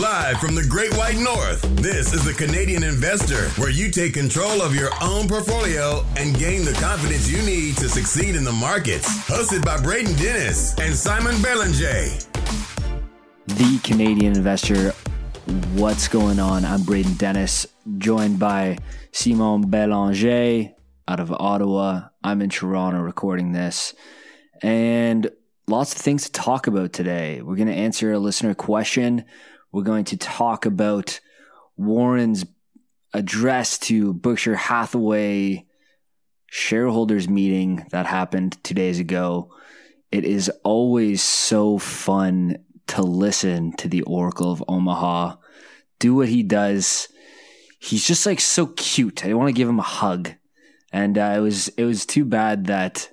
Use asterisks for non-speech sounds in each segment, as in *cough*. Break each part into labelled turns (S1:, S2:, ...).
S1: Live from the Great White North, this is the Canadian Investor, where you take control of your own portfolio and gain the confidence you need to succeed in the markets. Hosted by Braden Dennis and Simon Belanger.
S2: The Canadian Investor. What's going on? I'm Braden Dennis, joined by Simon Belanger out of Ottawa. I'm in Toronto recording this. And lots of things to talk about today. We're going to answer a listener question. We're going to talk about Warren's address to Berkshire Hathaway shareholders meeting that happened two days ago. It is always so fun to listen to the Oracle of Omaha do what he does. He's just like so cute. I want to give him a hug. And uh, it was it was too bad that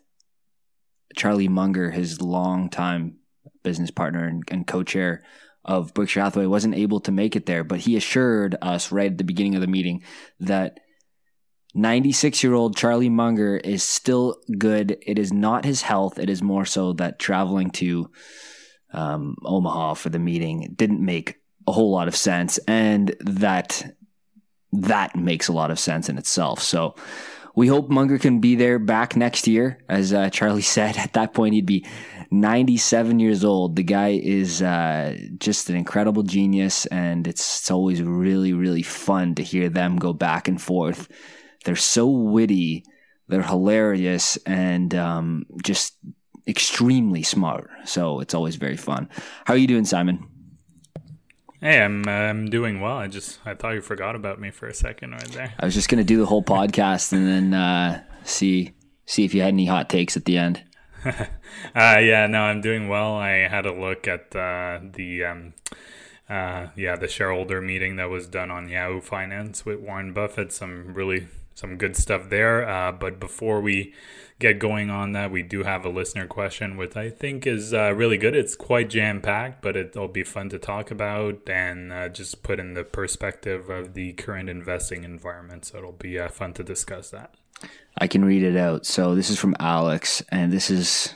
S2: Charlie Munger, his longtime business partner and, and co-chair of Berkshire Hathaway, wasn't able to make it there. But he assured us right at the beginning of the meeting that 96 year old Charlie Munger is still good. It is not his health. It is more so that traveling to um, Omaha for the meeting didn't make a whole lot of sense, and that that makes a lot of sense in itself. So we hope Munger can be there back next year. As uh, Charlie *laughs* said, at that point he'd be 97 years old. The guy is uh, just an incredible genius, and it's, it's always really, really fun to hear them go back and forth. They're so witty, they're hilarious, and um, just extremely smart. So it's always very fun. How are you doing, Simon?
S3: Hey, I'm uh, I'm doing well. I just I thought you forgot about me for a second right there.
S2: I was just gonna do the whole podcast and then uh, see see if you had any hot takes at the end. *laughs*
S3: uh, yeah, no, I'm doing well. I had a look at uh, the um, uh, yeah the shareholder meeting that was done on Yahoo Finance with Warren Buffett. Some really some good stuff there. Uh, but before we get going on that, we do have a listener question, which I think is uh, really good. It's quite jam packed, but it'll be fun to talk about and uh, just put in the perspective of the current investing environment. So it'll be uh, fun to discuss that.
S2: I can read it out. So this is from Alex, and this is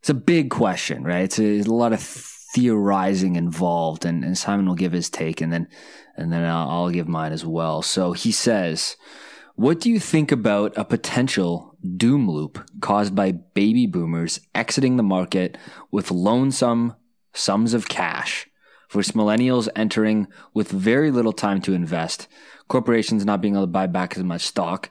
S2: it's a big question, right? It's a, a lot of theorizing involved, and, and, Simon will give his take, and then and then I'll, I'll give mine as well. So he says. What do you think about a potential doom loop caused by baby boomers exiting the market with lonesome sums of cash versus millennials entering with very little time to invest, corporations not being able to buy back as much stock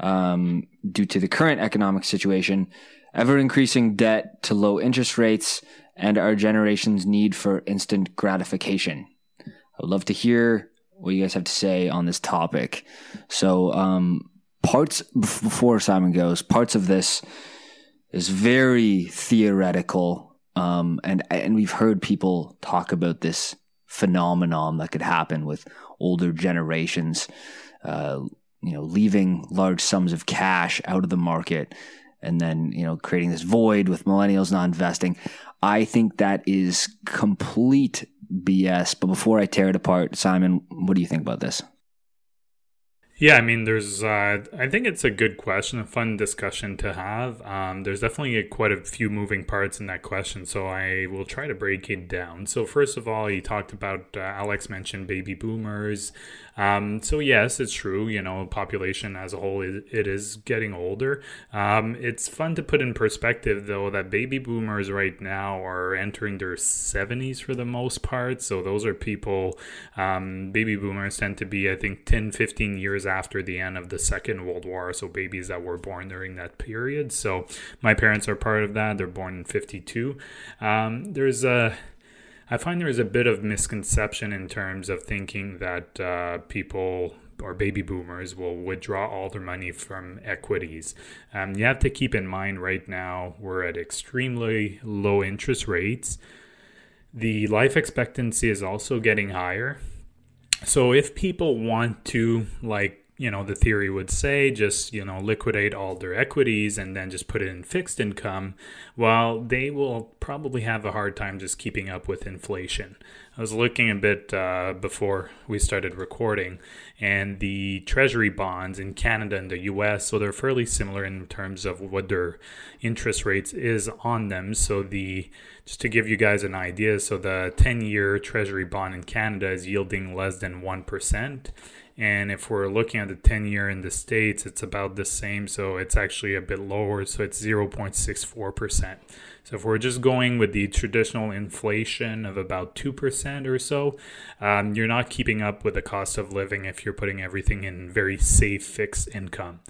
S2: um, due to the current economic situation, ever increasing debt to low interest rates, and our generation's need for instant gratification? I would love to hear what you guys have to say on this topic. So, um, parts before Simon goes, parts of this is very theoretical, um, and and we've heard people talk about this phenomenon that could happen with older generations, uh, you know, leaving large sums of cash out of the market, and then you know creating this void with millennials not investing. I think that is complete BS. But before I tear it apart, Simon, what do you think about this?
S3: Yeah, I mean, there's, uh, I think it's a good question, a fun discussion to have. Um, there's definitely a, quite a few moving parts in that question, so I will try to break it down. So, first of all, you talked about, uh, Alex mentioned baby boomers. Um, so yes, it's true. You know, population as a whole, it, is getting older. Um, it's fun to put in perspective, though, that baby boomers right now are entering their 70s for the most part. So those are people, um, baby boomers tend to be, I think, 10, 15 years after the end of the Second World War. So babies that were born during that period. So my parents are part of that. They're born in 52. Um, there's a I find there is a bit of misconception in terms of thinking that uh, people or baby boomers will withdraw all their money from equities. Um, you have to keep in mind right now we're at extremely low interest rates. The life expectancy is also getting higher. So if people want to like you know the theory would say just you know liquidate all their equities and then just put it in fixed income well they will probably have a hard time just keeping up with inflation. I was looking a bit uh, before we started recording, and the treasury bonds in Canada and the US, so they're fairly similar in terms of what their interest rates is on them. So the just to give you guys an idea, so the 10-year treasury bond in Canada is yielding less than 1%. And if we're looking at the 10 year in the States, it's about the same. So it's actually a bit lower. So it's 0.64%. So if we're just going with the traditional inflation of about 2% or so, um, you're not keeping up with the cost of living if you're putting everything in very safe fixed income.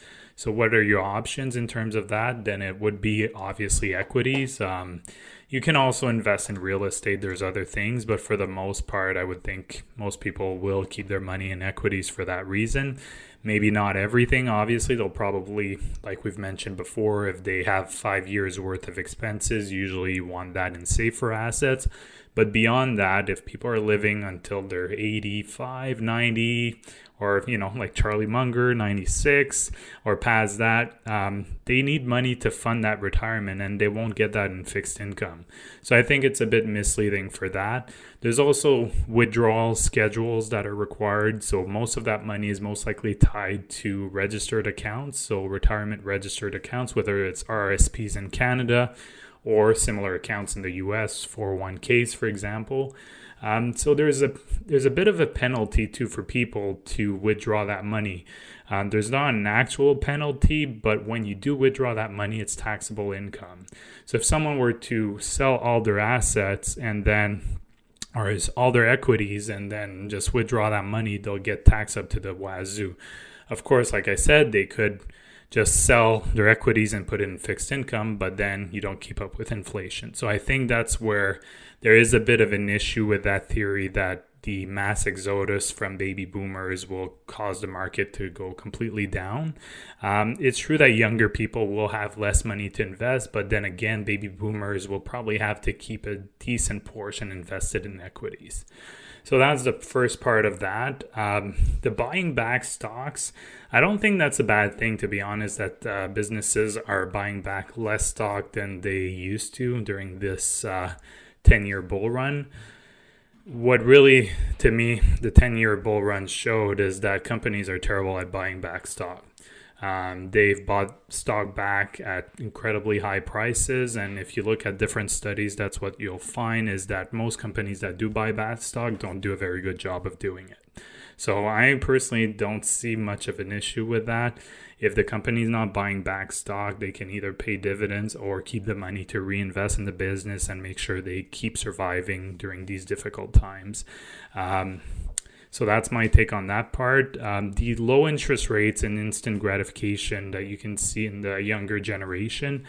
S3: So what are your options in terms of that? Then it would be obviously equities. Um, you can also invest in real estate. There's other things, but for the most part, I would think most people will keep their money in equities for that reason. Maybe not everything. Obviously, they'll probably, like we've mentioned before, if they have five years worth of expenses, usually you want that in safer assets. But beyond that, if people are living until they're 85, 90, or, you know, like Charlie Munger, 96, or past that, um, they need money to fund that retirement and they won't get that in fixed income. So I think it's a bit misleading for that. There's also withdrawal schedules that are required. So most of that money is most likely tied to registered accounts. So retirement registered accounts, whether it's RSPs in Canada or similar accounts in the US, 401ks, for example. Um, so there's a there's a bit of a penalty too for people to withdraw that money. Um, there's not an actual penalty, but when you do withdraw that money, it's taxable income. So if someone were to sell all their assets and then or is all their equities and then just withdraw that money, they'll get taxed up to the wazoo. Of course, like I said, they could just sell their equities and put in fixed income, but then you don't keep up with inflation. So I think that's where there is a bit of an issue with that theory that the mass exodus from baby boomers will cause the market to go completely down. Um, it's true that younger people will have less money to invest, but then again, baby boomers will probably have to keep a decent portion invested in equities. So that's the first part of that. Um, the buying back stocks, I don't think that's a bad thing, to be honest, that uh, businesses are buying back less stock than they used to during this 10 uh, year bull run. What really, to me, the 10 year bull run showed is that companies are terrible at buying back stock. Um, they've bought stock back at incredibly high prices, and if you look at different studies, that's what you'll find is that most companies that do buy back stock don't do a very good job of doing it. So I personally don't see much of an issue with that. If the company's not buying back stock, they can either pay dividends or keep the money to reinvest in the business and make sure they keep surviving during these difficult times. Um, so that's my take on that part. Um, the low interest rates and instant gratification that you can see in the younger generation.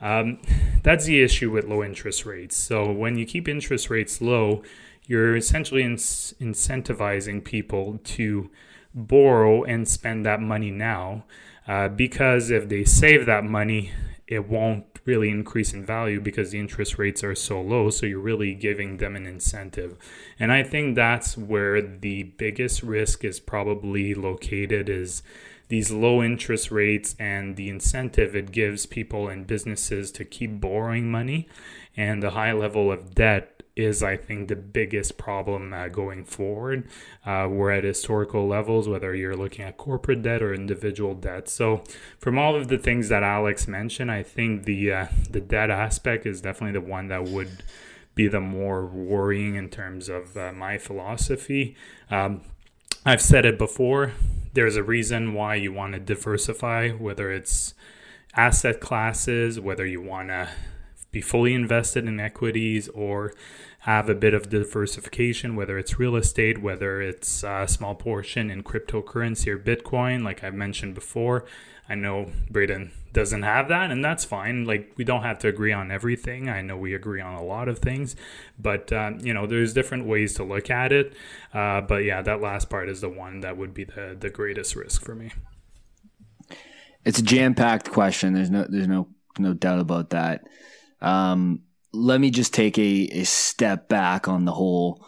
S3: Um, that's the issue with low interest rates. So when you keep interest rates low, you're essentially in- incentivizing people to borrow and spend that money now. Uh, because if they save that money, it won't really increase in value because the interest rates are so low. So you're really giving them an incentive. And I think that's where the biggest risk is probably located is these low interest rates and the incentive it gives people and businesses to keep borrowing money and the high level of debt is, I think, the biggest problem uh, going forward. Uh, we're at historical levels, whether you're looking at corporate debt or individual debt. So, from all of the things that Alex mentioned, I think the uh, the debt aspect is definitely the one that would be the more worrying in terms of uh, my philosophy. Um, I've said it before. There's a reason why you want to diversify, whether it's asset classes, whether you want to be fully invested in equities or have a bit of diversification, whether it's real estate, whether it's a small portion in cryptocurrency or Bitcoin, like I mentioned before. I know Braden doesn't have that, and that's fine. Like, we don't have to agree on everything. I know we agree on a lot of things, but, uh, you know, there's different ways to look at it. Uh, but yeah, that last part is the one that would be the, the greatest risk for me.
S2: It's a jam packed question. There's no, there's no, no doubt about that. Um, let me just take a, a step back on the whole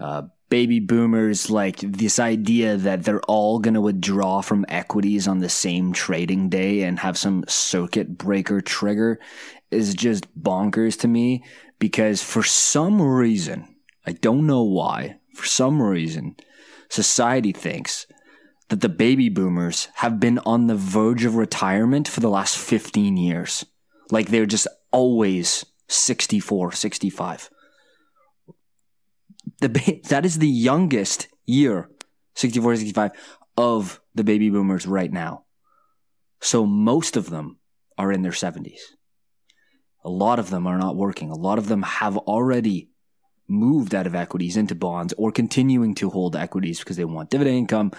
S2: uh, baby boomers, like this idea that they're all going to withdraw from equities on the same trading day and have some circuit breaker trigger is just bonkers to me because for some reason, I don't know why, for some reason, society thinks that the baby boomers have been on the verge of retirement for the last 15 years. Like they're just always 64, 65. The, *laughs* that is the youngest year, 64, 65, of the baby boomers right now. So most of them are in their 70s. A lot of them are not working. A lot of them have already moved out of equities into bonds or continuing to hold equities because they want dividend income,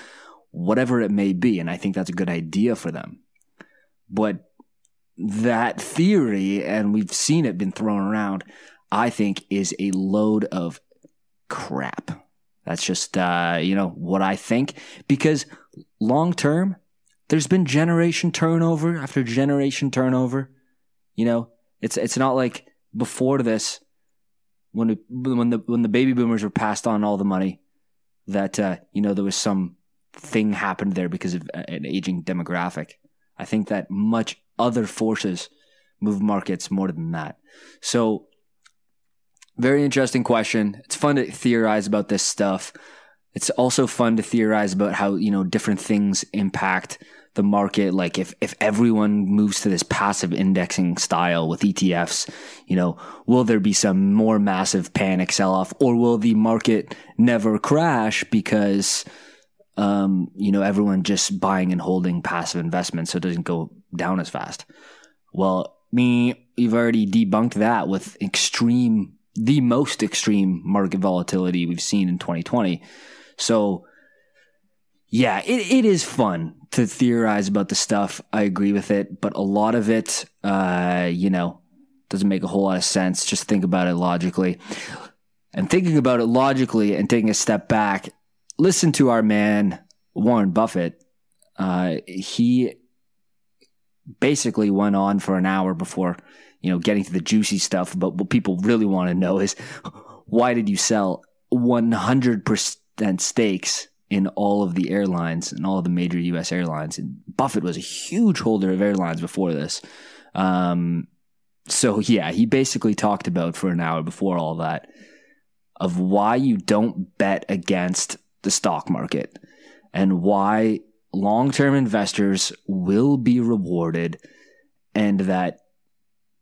S2: whatever it may be. And I think that's a good idea for them. But that theory, and we've seen it been thrown around, I think is a load of crap. That's just, uh, you know, what I think. Because long term, there's been generation turnover after generation turnover. You know, it's it's not like before this, when it, when the when the baby boomers were passed on all the money, that uh, you know there was some thing happened there because of an aging demographic. I think that much other forces move markets more than that. So, very interesting question. It's fun to theorize about this stuff. It's also fun to theorize about how, you know, different things impact the market. Like if, if everyone moves to this passive indexing style with ETFs, you know, will there be some more massive panic sell off or will the market never crash because, um, you know, everyone just buying and holding passive investments so it doesn't go down as fast. Well, me, you've already debunked that with extreme, the most extreme market volatility we've seen in 2020. So, yeah, it, it is fun to theorize about the stuff. I agree with it, but a lot of it, uh, you know, doesn't make a whole lot of sense. Just think about it logically. And thinking about it logically and taking a step back, listen to our man, Warren Buffett. Uh, he basically went on for an hour before, you know, getting to the juicy stuff. But what people really want to know is why did you sell 100% stakes in all of the airlines and all of the major U.S. airlines? And Buffett was a huge holder of airlines before this. Um, so yeah, he basically talked about for an hour before all that of why you don't bet against the stock market and why long term investors will be rewarded and that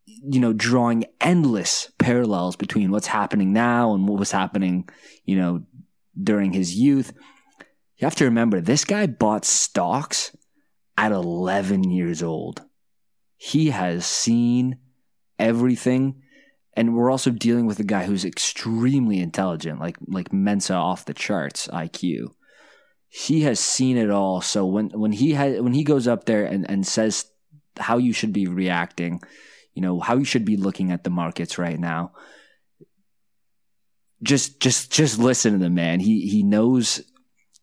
S2: you know drawing endless parallels between what's happening now and what was happening you know during his youth. You have to remember this guy bought stocks at 11 years old. He has seen everything. And we're also dealing with a guy who's extremely intelligent like like mensa off the charts iq he has seen it all. So when when he has when he goes up there and, and says how you should be reacting, you know, how you should be looking at the markets right now. Just just just listen to the man. He he knows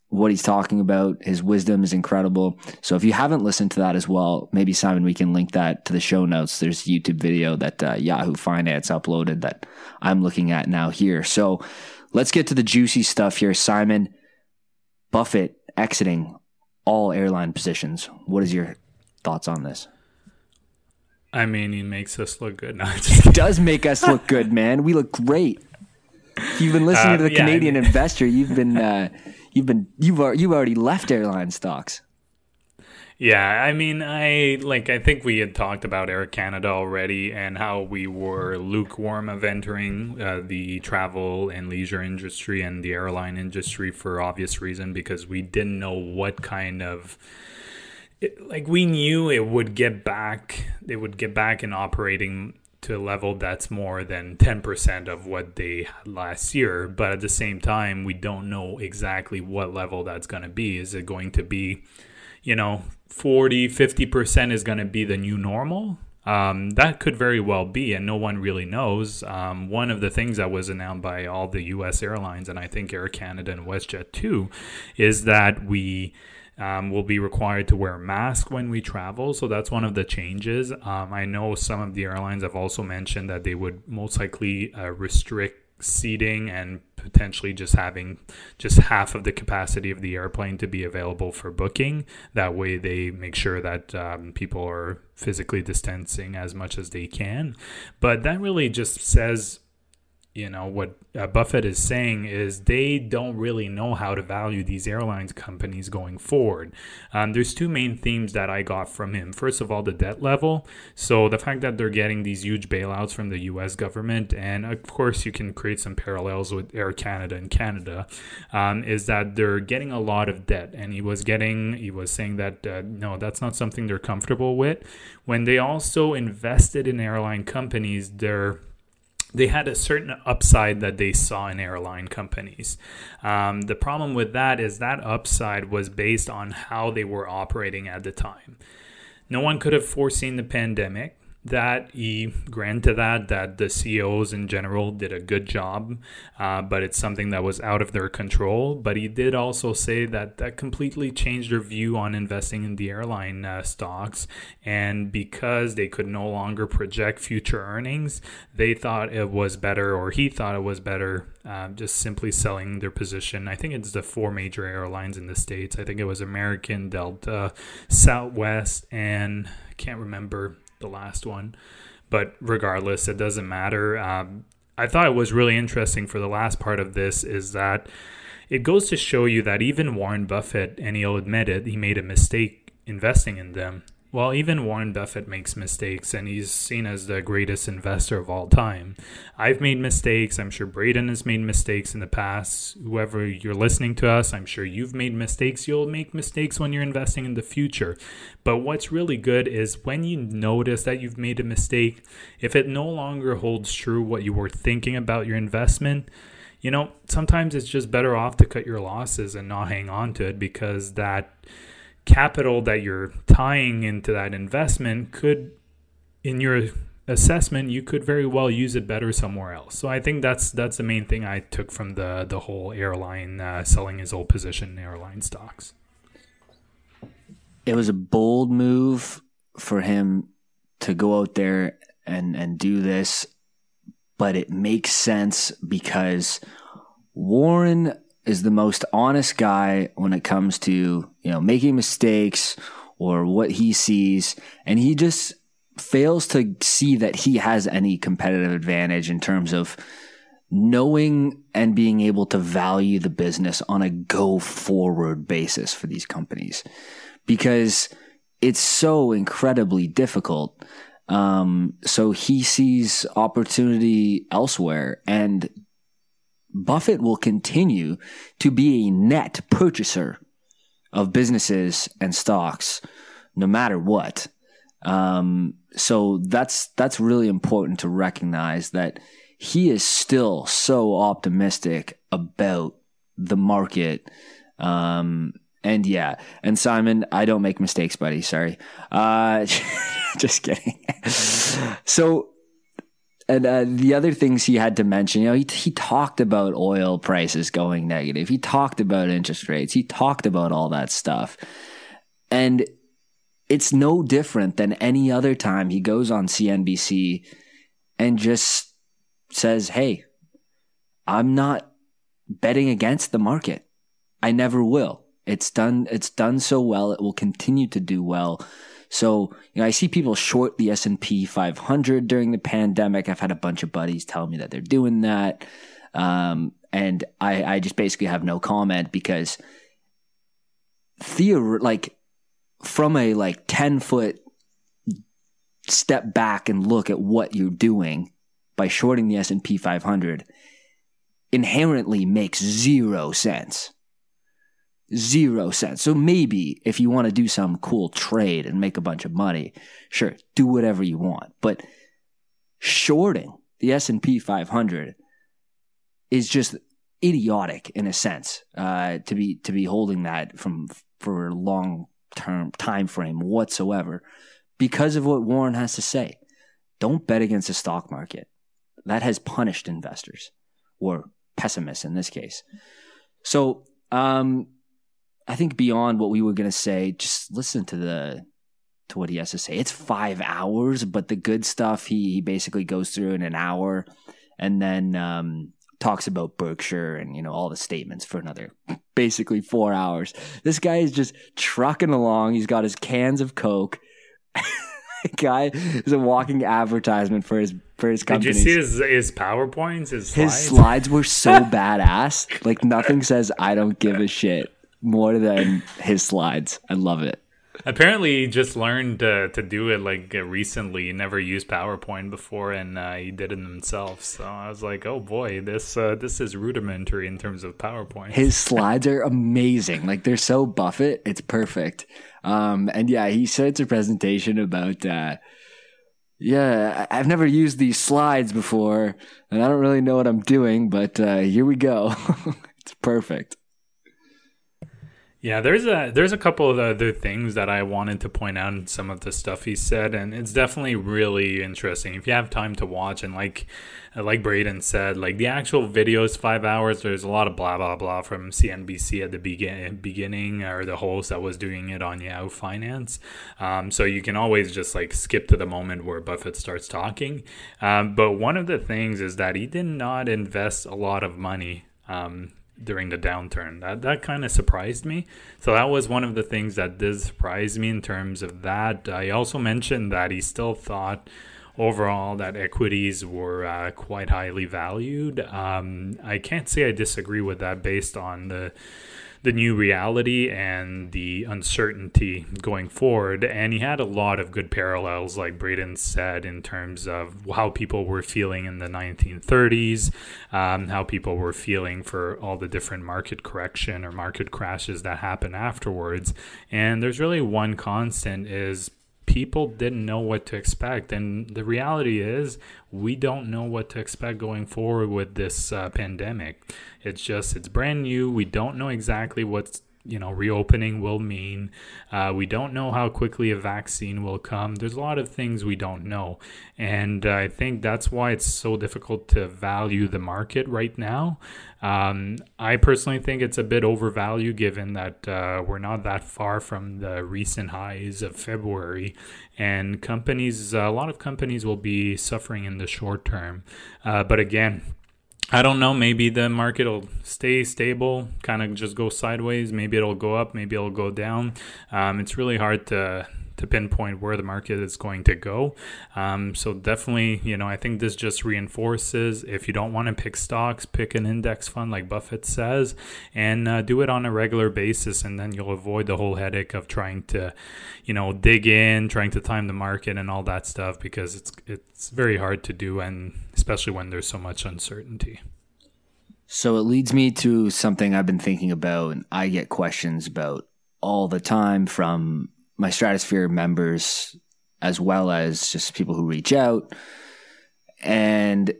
S2: what he's talking about. His wisdom is incredible. So if you haven't listened to that as well, maybe Simon, we can link that to the show notes. There's YouTube video that uh, Yahoo Finance uploaded that I'm looking at now here. So let's get to the juicy stuff here, Simon. Buffett exiting all airline positions. What is your thoughts on this?
S3: I mean, he makes us look good. *laughs* No,
S2: it does make us look good, man. We look great. If you've been listening uh, to the yeah, Canadian I mean, investor, you've been uh, you've been you've you've already left airline stocks.
S3: Yeah, I mean, I like I think we had talked about Air Canada already and how we were lukewarm of entering uh, the travel and leisure industry and the airline industry for obvious reason because we didn't know what kind of it, like we knew it would get back it would get back in operating to a level that's more than 10% of what they had last year but at the same time we don't know exactly what level that's going to be. Is it going to be you know 40 50% is going to be the new normal um, that could very well be and no one really knows um, one of the things that was announced by all the us airlines and i think air canada and westjet too is that we um, will be required to wear a mask when we travel. So that's one of the changes. Um, I know some of the airlines have also mentioned that they would most likely uh, restrict seating and potentially just having just half of the capacity of the airplane to be available for booking. That way, they make sure that um, people are physically distancing as much as they can. But that really just says you know what uh, Buffett is saying is they don't really know how to value these airlines companies going forward. Um, there's two main themes that I got from him. First of all, the debt level. So the fact that they're getting these huge bailouts from the U.S. government, and of course you can create some parallels with Air Canada and Canada, um, is that they're getting a lot of debt. And he was getting, he was saying that uh, no, that's not something they're comfortable with. When they also invested in airline companies, they're they had a certain upside that they saw in airline companies. Um, the problem with that is that upside was based on how they were operating at the time. No one could have foreseen the pandemic that he granted that that the CEOs in general did a good job, uh, but it's something that was out of their control. But he did also say that that completely changed their view on investing in the airline uh, stocks, and because they could no longer project future earnings, they thought it was better, or he thought it was better, uh, just simply selling their position. I think it's the four major airlines in the states. I think it was American, Delta, Southwest, and I can't remember the last one. But regardless, it doesn't matter. Um, I thought it was really interesting for the last part of this is that it goes to show you that even Warren Buffett, and he'll admit it, he made a mistake investing in them. Well, even Warren Buffett makes mistakes, and he's seen as the greatest investor of all time. I've made mistakes. I'm sure Braden has made mistakes in the past. Whoever you're listening to us, I'm sure you've made mistakes. You'll make mistakes when you're investing in the future. But what's really good is when you notice that you've made a mistake, if it no longer holds true what you were thinking about your investment, you know, sometimes it's just better off to cut your losses and not hang on to it because that capital that you're tying into that investment could in your assessment you could very well use it better somewhere else. So i think that's that's the main thing i took from the the whole airline uh, selling his old position in airline stocks.
S2: It was a bold move for him to go out there and and do this but it makes sense because warren is the most honest guy when it comes to you know making mistakes or what he sees. And he just fails to see that he has any competitive advantage in terms of knowing and being able to value the business on a go forward basis for these companies. Because it's so incredibly difficult. Um, so he sees opportunity elsewhere. And Buffett will continue to be a net purchaser of businesses and stocks no matter what. Um, so that's that's really important to recognize that he is still so optimistic about the market. Um, and yeah, and Simon, I don't make mistakes, buddy. Sorry. Uh, *laughs* just kidding. so and uh, the other things he had to mention, you know, he, he talked about oil prices going negative. He talked about interest rates. He talked about all that stuff. And it's no different than any other time he goes on CNBC and just says, Hey, I'm not betting against the market. I never will. It's done, it's done so well. It will continue to do well. So, you know, I see people short the S&P 500 during the pandemic. I've had a bunch of buddies tell me that they're doing that. Um, and I, I just basically have no comment because theor- like from a like 10 foot step back and look at what you're doing by shorting the S&P 500 inherently makes zero sense. Zero sense. So maybe if you want to do some cool trade and make a bunch of money, sure, do whatever you want. But shorting the S&P 500 is just idiotic in a sense uh, to be to be holding that from for a long term time frame whatsoever because of what Warren has to say. Don't bet against the stock market. That has punished investors or pessimists in this case. So um, I think beyond what we were going to say, just listen to the to what he has to say. It's five hours, but the good stuff he, he basically goes through in an hour, and then um, talks about Berkshire and you know all the statements for another basically four hours. This guy is just trucking along. He's got his cans of Coke. *laughs* guy is a walking advertisement for his for his company.
S3: Did you see his his powerpoints? His slides?
S2: His slides were so *laughs* badass. Like nothing says I don't give a shit more than his slides. I love it.
S3: Apparently, he just learned uh, to do it like uh, recently. He never used PowerPoint before, and uh, he did it himself. So I was like, "Oh boy, this uh, this is rudimentary in terms of PowerPoint."
S2: His slides are amazing. Like they're so Buffett, it's perfect. Um, and yeah, he starts a presentation about. Uh, yeah, I've never used these slides before, and I don't really know what I'm doing, but uh, here we go. *laughs* it's perfect.
S3: Yeah, there's a there's a couple of other things that I wanted to point out in some of the stuff he said, and it's definitely really interesting. If you have time to watch, and like like Braden said, like the actual video is five hours. There's a lot of blah blah blah from CNBC at the begin beginning, or the host that was doing it on Yahoo Finance. Um, so you can always just like skip to the moment where Buffett starts talking. Um, but one of the things is that he did not invest a lot of money. Um, during the downturn. That that kind of surprised me. So that was one of the things that did surprise me in terms of that. I also mentioned that he still thought overall that equities were uh, quite highly valued. Um, I can't say I disagree with that based on the the new reality and the uncertainty going forward. And he had a lot of good parallels, like Braden said, in terms of how people were feeling in the 1930s, um, how people were feeling for all the different market correction or market crashes that happen afterwards. And there's really one constant is people didn't know what to expect. And the reality is, we don't know what to expect going forward with this uh, pandemic. It's just, it's brand new. We don't know exactly what's you know reopening will mean. Uh, we don't know how quickly a vaccine will come. There's a lot of things we don't know. And i think that's why it's so difficult to value the market right now. Um, I personally think it's a bit overvalued given that uh, we're not that far from the recent highs of February, and companies, a lot of companies will be suffering in the short term. Uh, but again, I don't know. Maybe the market will stay stable, kind of just go sideways. Maybe it'll go up. Maybe it'll go down. Um, it's really hard to to pinpoint where the market is going to go. Um, so definitely, you know, I think this just reinforces if you don't want to pick stocks, pick an index fund like Buffett says, and uh, do it on a regular basis, and then you'll avoid the whole headache of trying to, you know, dig in, trying to time the market and all that stuff because it's it's very hard to do, and especially when there's so much uncertainty.
S2: So it leads me to something I've been thinking about, and I get questions about all the time from my stratosphere members as well as just people who reach out and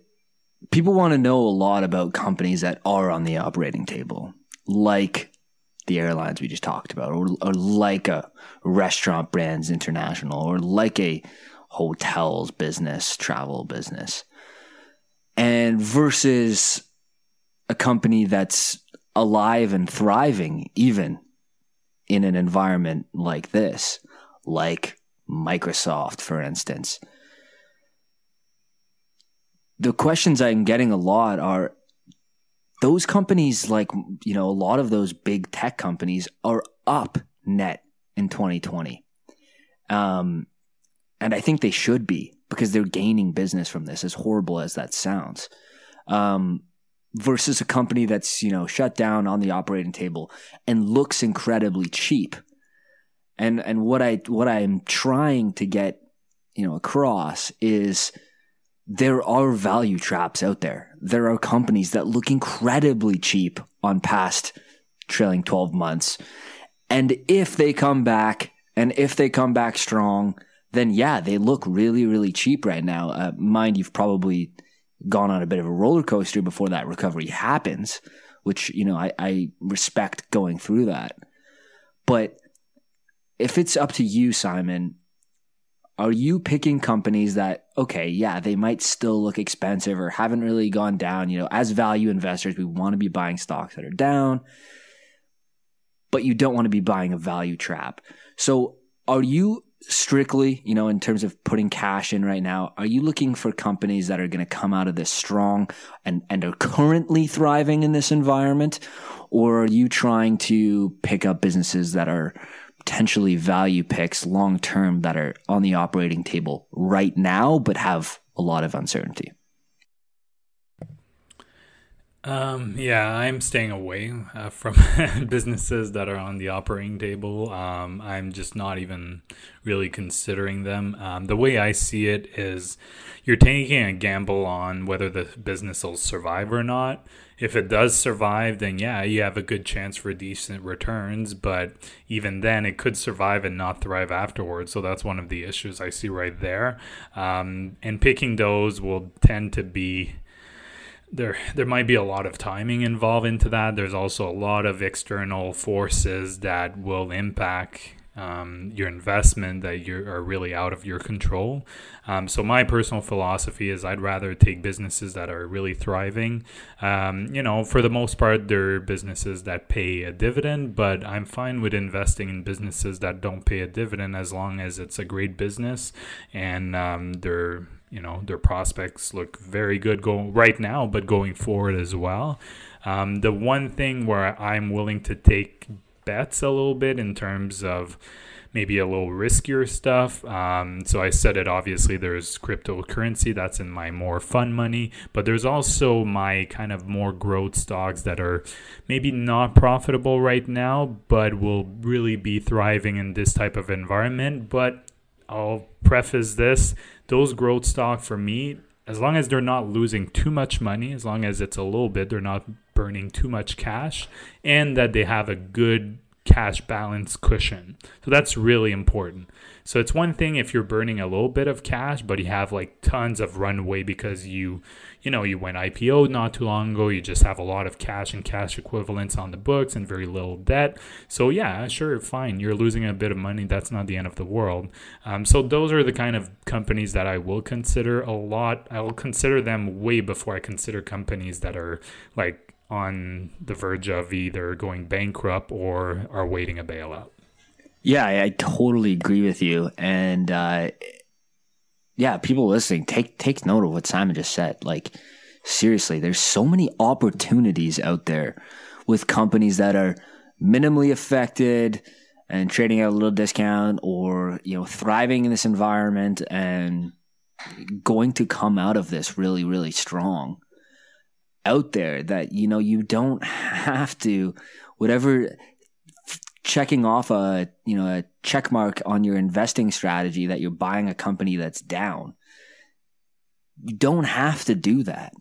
S2: people want to know a lot about companies that are on the operating table like the airlines we just talked about or, or like a restaurant brands international or like a hotels business travel business and versus a company that's alive and thriving even in an environment like this, like Microsoft, for instance. The questions I'm getting a lot are those companies, like, you know, a lot of those big tech companies are up net in 2020. Um, and I think they should be because they're gaining business from this, as horrible as that sounds. Um, versus a company that's, you know, shut down on the operating table and looks incredibly cheap. And and what I what I'm trying to get, you know, across is there are value traps out there. There are companies that look incredibly cheap on past trailing 12 months. And if they come back and if they come back strong, then yeah, they look really, really cheap right now. Uh, mind you've probably gone on a bit of a roller coaster before that recovery happens, which, you know, I, I respect going through that. But if it's up to you, Simon, are you picking companies that, okay, yeah, they might still look expensive or haven't really gone down? You know, as value investors, we want to be buying stocks that are down, but you don't want to be buying a value trap. So are you strictly, you know, in terms of putting cash in right now, are you looking for companies that are going to come out of this strong and, and are currently thriving in this environment? Or are you trying to pick up businesses that are potentially value picks long term that are on the operating table right now, but have a lot of uncertainty?
S3: Um, yeah, I'm staying away uh, from *laughs* businesses that are on the operating table. Um, I'm just not even really considering them. Um, the way I see it is you're taking a gamble on whether the business will survive or not. If it does survive, then yeah, you have a good chance for decent returns. But even then, it could survive and not thrive afterwards. So that's one of the issues I see right there. Um, and picking those will tend to be there there might be a lot of timing involved into that. There's also a lot of external forces that will impact um, your investment that you are really out of your control. Um, so my personal philosophy is I'd rather take businesses that are really thriving. Um, you know, for the most part, they're businesses that pay a dividend, but I'm fine with investing in businesses that don't pay a dividend as long as it's a great business and um, they're you know their prospects look very good going right now, but going forward as well. Um, the one thing where I'm willing to take bets a little bit in terms of maybe a little riskier stuff. Um, so I said it obviously there's cryptocurrency that's in my more fun money, but there's also my kind of more growth stocks that are maybe not profitable right now, but will really be thriving in this type of environment. But I'll preface this those growth stock for me, as long as they're not losing too much money, as long as it's a little bit, they're not burning too much cash, and that they have a good cash balance cushion. So that's really important. So it's one thing if you're burning a little bit of cash, but you have like tons of runway because you, you know, you went IPO not too long ago. You just have a lot of cash and cash equivalents on the books and very little debt. So yeah, sure, fine. You're losing a bit of money. That's not the end of the world. Um, so those are the kind of companies that I will consider a lot. I will consider them way before I consider companies that are like on the verge of either going bankrupt or are waiting a bailout.
S2: Yeah, I, I totally agree with you. And uh, yeah, people listening, take take note of what Simon just said. Like seriously, there's so many opportunities out there with companies that are minimally affected and trading at a little discount or you know thriving in this environment and going to come out of this really really strong out there that you know you don't have to whatever checking off a you know a check mark on your investing strategy that you're buying a company that's down. You don't have to do that.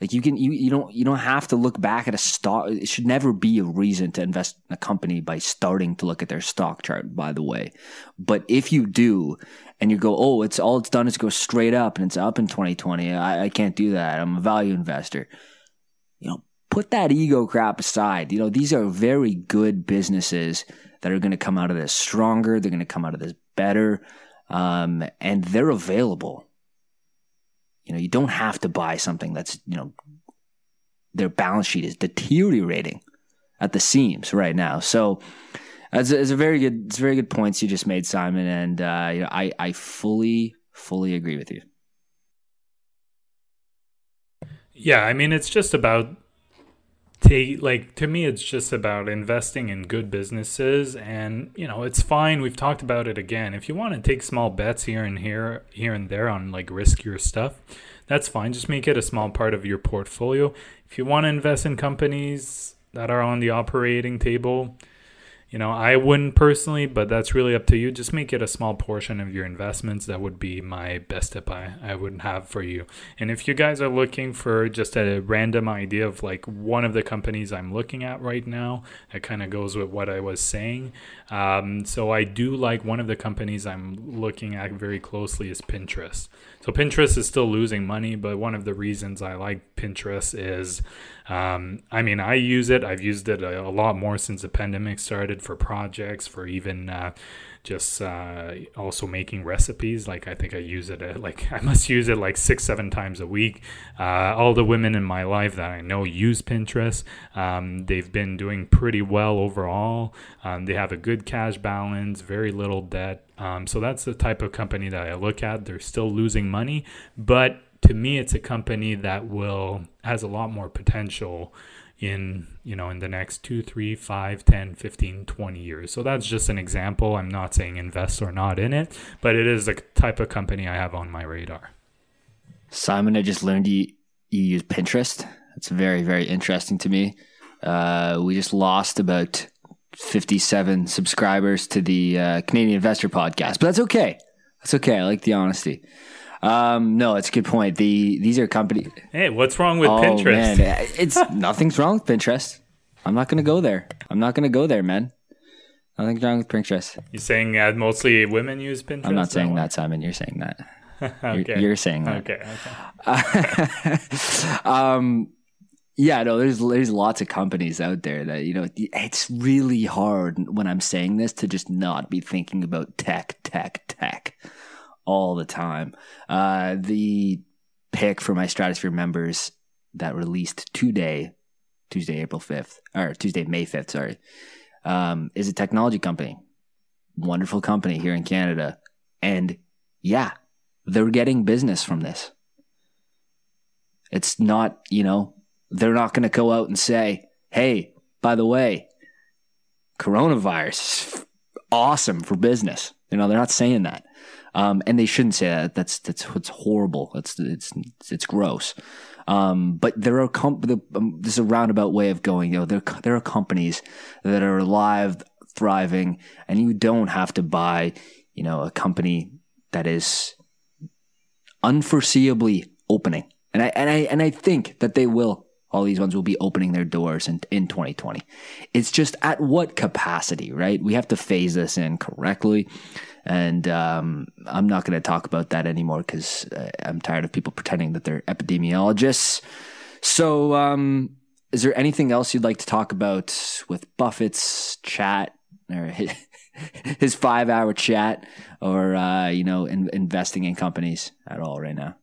S2: Like you can you, you don't you don't have to look back at a stock it should never be a reason to invest in a company by starting to look at their stock chart by the way. But if you do and you go oh it's all it's done is go straight up and it's up in 2020 I, I can't do that. I'm a value investor. You know put that ego crap aside. You know, these are very good businesses that are going to come out of this stronger. They're going to come out of this better. Um, and they're available. You know, you don't have to buy something that's, you know, their balance sheet is deteriorating at the seams right now. So, it's a, a very good, it's very good points you just made, Simon. And, uh, you know, I, I fully, fully agree with you.
S3: Yeah. I mean, it's just about take like to me it's just about investing in good businesses and you know it's fine. We've talked about it again. If you want to take small bets here and here here and there on like riskier stuff that's fine. Just make it a small part of your portfolio. If you want to invest in companies that are on the operating table you know, I wouldn't personally, but that's really up to you. Just make it a small portion of your investments. That would be my best tip I, I would have for you. And if you guys are looking for just a random idea of like one of the companies I'm looking at right now, that kind of goes with what I was saying. Um, so I do like one of the companies I'm looking at very closely is Pinterest. So Pinterest is still losing money, but one of the reasons I like Pinterest is, um, I mean, I use it. I've used it a, a lot more since the pandemic started for projects, for even uh, just uh, also making recipes. Like I think I use it uh, like *laughs* I must use it like six, seven times a week. Uh, all the women in my life that I know use Pinterest. Um, they've been doing pretty well overall. Um, they have a good cash balance, very little debt. Um, so that's the type of company that I look at. They're still losing money, but to me, it's a company that will has a lot more potential in you know in the next 2 3 5 10 15 20 years. So that's just an example. I'm not saying invest or not in it but it is the type of company i have on my radar.
S2: Simon i just learned you you use pinterest. It's very very interesting to me. Uh, we just lost about 57 subscribers to the uh, canadian investor podcast but that's okay. That's okay. I like the honesty um, no, it's a good point. The these are companies.
S3: Hey, what's wrong with oh, Pinterest? Man,
S2: it's *laughs* nothing's wrong with Pinterest. I'm not going to go there. I'm not going to go there, man. Nothing's wrong with Pinterest.
S3: You're saying uh, mostly women use Pinterest?
S2: I'm not saying that, Simon. You're saying that. *laughs* okay. You're, you're, saying that.
S3: Okay. okay. *laughs*
S2: um, yeah, no, there's there's lots of companies out there that you know it's really hard when I'm saying this to just not be thinking about tech, tech, tech all the time. Uh, the pick for my Stratosphere members that released today, Tuesday, April 5th, or Tuesday, May 5th, sorry, um, is a technology company. Wonderful company here in Canada. And yeah, they're getting business from this. It's not, you know, they're not going to go out and say, hey, by the way, coronavirus awesome for business. You know, they're not saying that. Um, and they shouldn't say that. That's that's what's horrible. It's it's it's gross. Um, but there are the, um, this is a roundabout way of going. You know, there there are companies that are alive, thriving, and you don't have to buy, you know, a company that is unforeseeably opening. And I and I and I think that they will. All these ones will be opening their doors in, in 2020. It's just at what capacity, right? We have to phase this in correctly. And um, I'm not going to talk about that anymore because uh, I'm tired of people pretending that they're epidemiologists. So, um, is there anything else you'd like to talk about with Buffett's chat or *laughs* his, five hour chat or, uh, you know, in, investing in companies at all right now?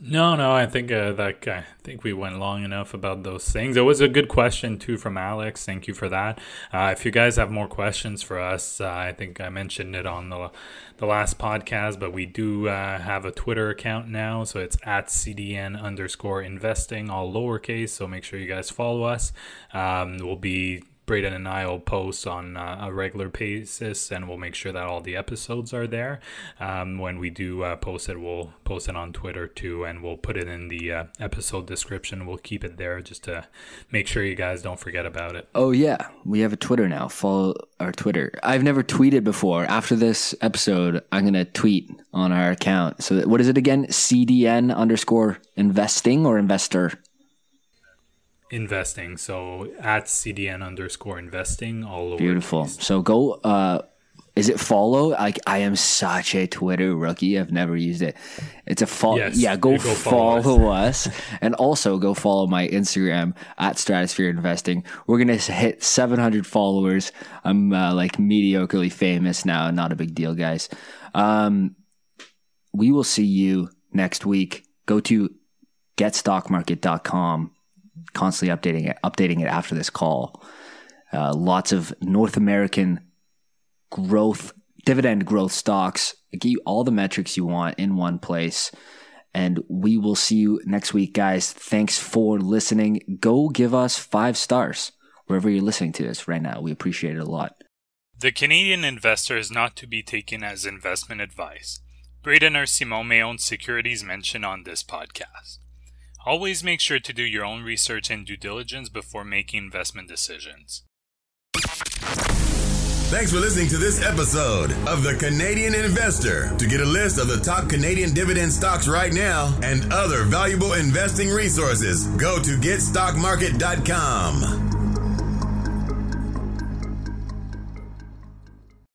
S3: No, no, I think uh, that I think we went long enough about those things. It was a good question too from Alex. Thank you for that. Uh, if you guys have more questions for us, uh, I think I mentioned it on the the last podcast, but we do uh, have a Twitter account now, so it's at CDN underscore investing, all lowercase. So make sure you guys follow us. Um, we'll be Braden and I will post on uh, a regular basis, and we'll make sure that all the episodes are there. Um, when we do uh, post it, we'll post it on Twitter too, and we'll put it in the uh, episode description. We'll keep it there just to make sure you guys don't forget about it.
S2: Oh yeah, we have a Twitter now. Follow our Twitter. I've never tweeted before. After this episode, I'm gonna tweet on our account. So what is it again? CDN underscore investing or investor
S3: investing. So at CDN underscore investing all over.
S2: Beautiful. So go. Uh, is it follow? Like I am such a Twitter rookie. I've never used it. It's a follow. Yes, yeah, go, go follow, follow us. *laughs* us, and also go follow my Instagram at Stratosphere Investing. We're gonna hit 700 followers. I'm uh, like mediocrely famous now. Not a big deal, guys. Um, we will see you next week. Go to getstockmarket.com constantly updating it, updating it after this call. Uh, lots of North American growth, dividend growth stocks. give you all the metrics you want in one place. And we will see you next week, guys. Thanks for listening. Go give us five stars wherever you're listening to this right now. We appreciate it a lot.
S3: The Canadian investor is not to be taken as investment advice. Braden or Simon may own securities mentioned on this podcast. Always make sure to do your own research and due diligence before making investment decisions.
S1: Thanks for listening to this episode of The Canadian Investor. To get a list of the top Canadian dividend stocks right now and other valuable investing resources, go to getstockmarket.com.